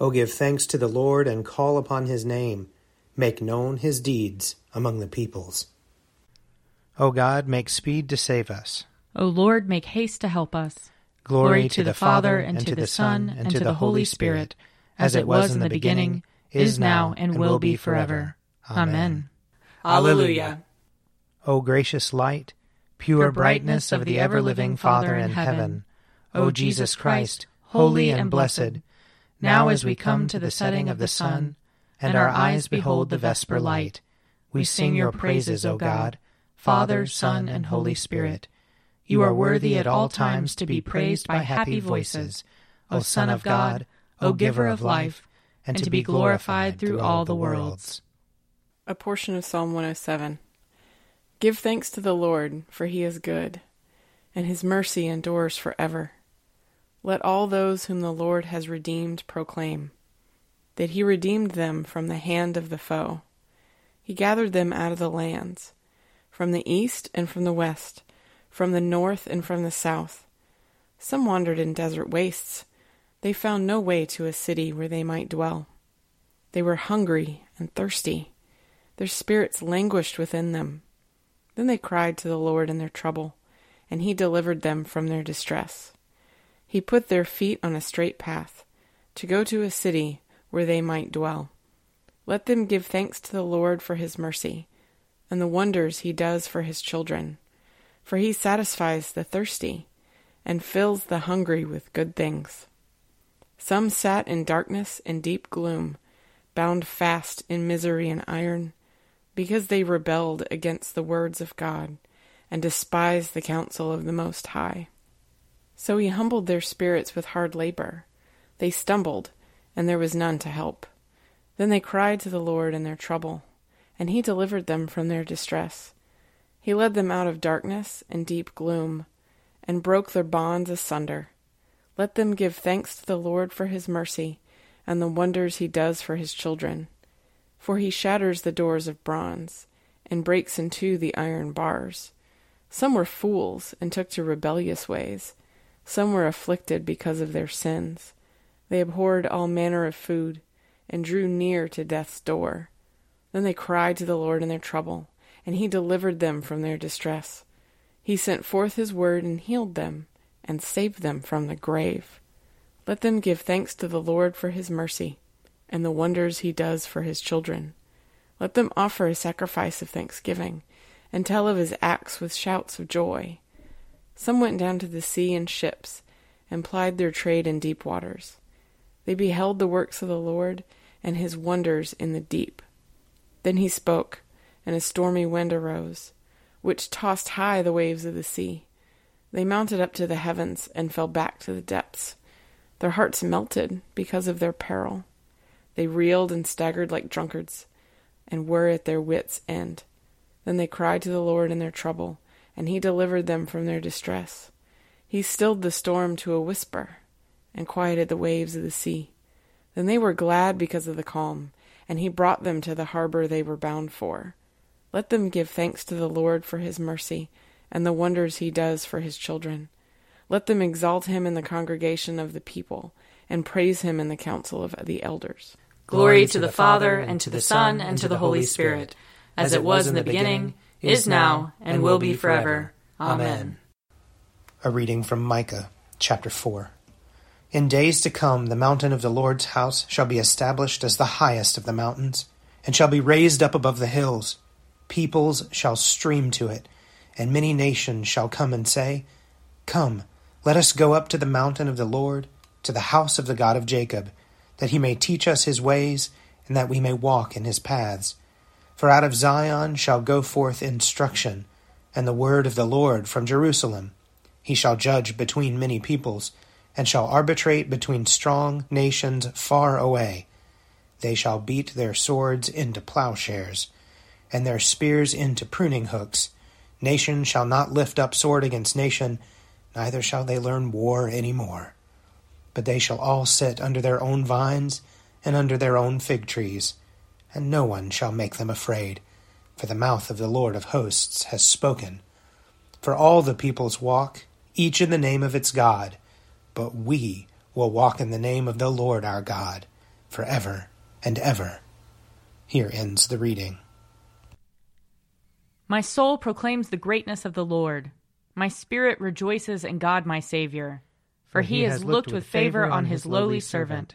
O give thanks to the Lord and call upon his name. Make known his deeds among the peoples. O God, make speed to save us. O Lord, make haste to help us. Glory, Glory to, to the Father, and to the Son, and to the Holy Spirit, as it was in the beginning, is now, and will be forever. Amen. Alleluia. O gracious light, pure brightness of the ever living Father in heaven, O Jesus Christ, holy and blessed, now, as we come to the setting of the sun, and our eyes behold the vesper light, we sing your praises, O God, Father, Son, and Holy Spirit. You are worthy at all times to be praised by happy voices, O Son of God, O Giver of life, and to be glorified through all the worlds. A portion of Psalm 107. Give thanks to the Lord, for he is good, and his mercy endures forever. Let all those whom the Lord has redeemed proclaim that he redeemed them from the hand of the foe. He gathered them out of the lands, from the east and from the west, from the north and from the south. Some wandered in desert wastes. They found no way to a city where they might dwell. They were hungry and thirsty. Their spirits languished within them. Then they cried to the Lord in their trouble, and he delivered them from their distress. He put their feet on a straight path, to go to a city where they might dwell. Let them give thanks to the Lord for his mercy, and the wonders he does for his children. For he satisfies the thirsty, and fills the hungry with good things. Some sat in darkness and deep gloom, bound fast in misery and iron, because they rebelled against the words of God, and despised the counsel of the Most High. So he humbled their spirits with hard labor. They stumbled, and there was none to help. Then they cried to the Lord in their trouble, and he delivered them from their distress. He led them out of darkness and deep gloom, and broke their bonds asunder. Let them give thanks to the Lord for his mercy, and the wonders he does for his children. For he shatters the doors of bronze, and breaks in two the iron bars. Some were fools, and took to rebellious ways some were afflicted because of their sins. They abhorred all manner of food, and drew near to death's door. Then they cried to the Lord in their trouble, and he delivered them from their distress. He sent forth his word and healed them, and saved them from the grave. Let them give thanks to the Lord for his mercy, and the wonders he does for his children. Let them offer a sacrifice of thanksgiving, and tell of his acts with shouts of joy. Some went down to the sea in ships, and plied their trade in deep waters. They beheld the works of the Lord, and his wonders in the deep. Then he spoke, and a stormy wind arose, which tossed high the waves of the sea. They mounted up to the heavens, and fell back to the depths. Their hearts melted because of their peril. They reeled and staggered like drunkards, and were at their wits' end. Then they cried to the Lord in their trouble and he delivered them from their distress. He stilled the storm to a whisper, and quieted the waves of the sea. Then they were glad because of the calm, and he brought them to the harbor they were bound for. Let them give thanks to the Lord for his mercy, and the wonders he does for his children. Let them exalt him in the congregation of the people, and praise him in the council of the elders. Glory to the Father, and to the Son, and to the Holy Spirit, as it was in the beginning is now, and will be forever. Amen. A reading from Micah, chapter 4. In days to come, the mountain of the Lord's house shall be established as the highest of the mountains, and shall be raised up above the hills. Peoples shall stream to it, and many nations shall come and say, Come, let us go up to the mountain of the Lord, to the house of the God of Jacob, that he may teach us his ways, and that we may walk in his paths. For out of Zion shall go forth instruction, and the word of the Lord from Jerusalem. He shall judge between many peoples, and shall arbitrate between strong nations far away. They shall beat their swords into plowshares, and their spears into pruning hooks. Nation shall not lift up sword against nation, neither shall they learn war any more. But they shall all sit under their own vines and under their own fig trees and no one shall make them afraid, for the mouth of the Lord of hosts has spoken. For all the peoples walk, each in the name of its God, but we will walk in the name of the Lord our God. for ever and ever. Here ends the reading. My soul proclaims the greatness of the Lord. My spirit rejoices in God my Saviour, for he has looked with favor on his lowly servant.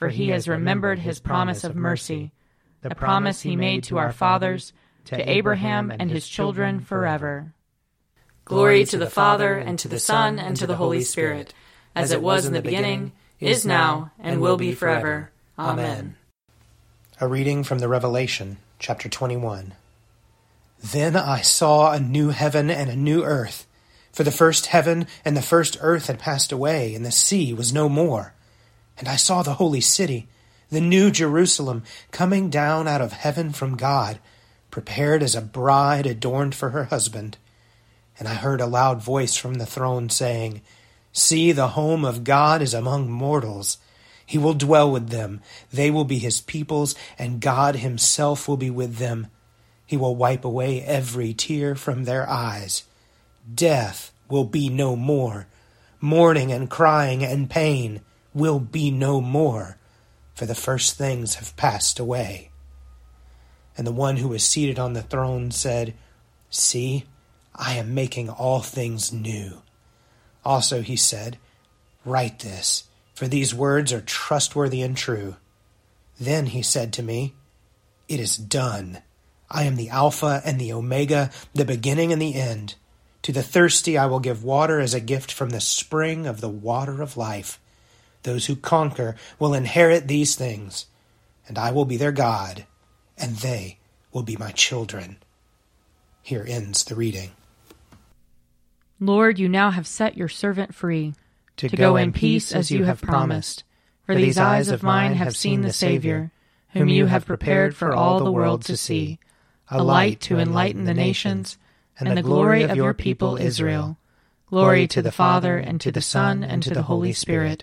for he has remembered his promise of mercy, the promise he made to our fathers, to Abraham and his children forever. Glory to the Father, and to the Son, and to the Holy Spirit, as it was in the beginning, is now, and will be forever. Amen. A reading from the Revelation, chapter 21. Then I saw a new heaven and a new earth. For the first heaven and the first earth had passed away, and the sea was no more. And I saw the holy city, the new Jerusalem, coming down out of heaven from God, prepared as a bride adorned for her husband. And I heard a loud voice from the throne saying, See, the home of God is among mortals. He will dwell with them. They will be his peoples, and God himself will be with them. He will wipe away every tear from their eyes. Death will be no more. Mourning and crying and pain will be no more, for the first things have passed away. And the one who was seated on the throne said, See, I am making all things new. Also he said, Write this, for these words are trustworthy and true. Then he said to me, It is done. I am the Alpha and the Omega, the beginning and the end. To the thirsty I will give water as a gift from the spring of the water of life. Those who conquer will inherit these things, and I will be their God, and they will be my children. Here ends the reading. Lord, you now have set your servant free to, to go, go in peace as you have promised. For these eyes of mine have seen the Savior, whom you have prepared for all the world to see, a light to enlighten the nations, and the glory of your people Israel. Glory to the Father, and to the Son, and to the Holy Spirit,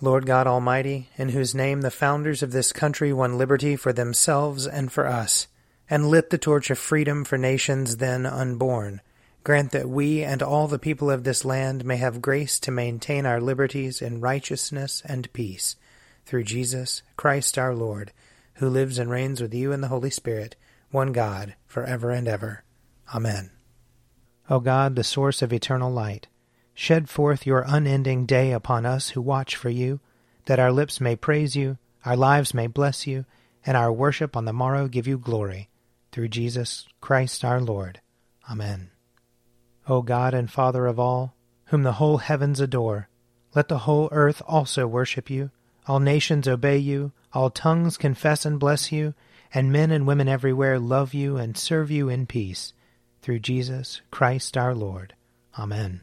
Lord God Almighty, in whose name the founders of this country won liberty for themselves and for us, and lit the torch of freedom for nations then unborn, Grant that we and all the people of this land may have grace to maintain our liberties in righteousness and peace. Through Jesus Christ our Lord, who lives and reigns with you in the Holy Spirit, one God, for ever and ever. Amen. O God, the source of eternal light, shed forth your unending day upon us who watch for you, that our lips may praise you, our lives may bless you, and our worship on the morrow give you glory. Through Jesus Christ our Lord. Amen. O God and Father of all, whom the whole heavens adore, let the whole earth also worship you, all nations obey you, all tongues confess and bless you, and men and women everywhere love you and serve you in peace. Through Jesus Christ our Lord. Amen.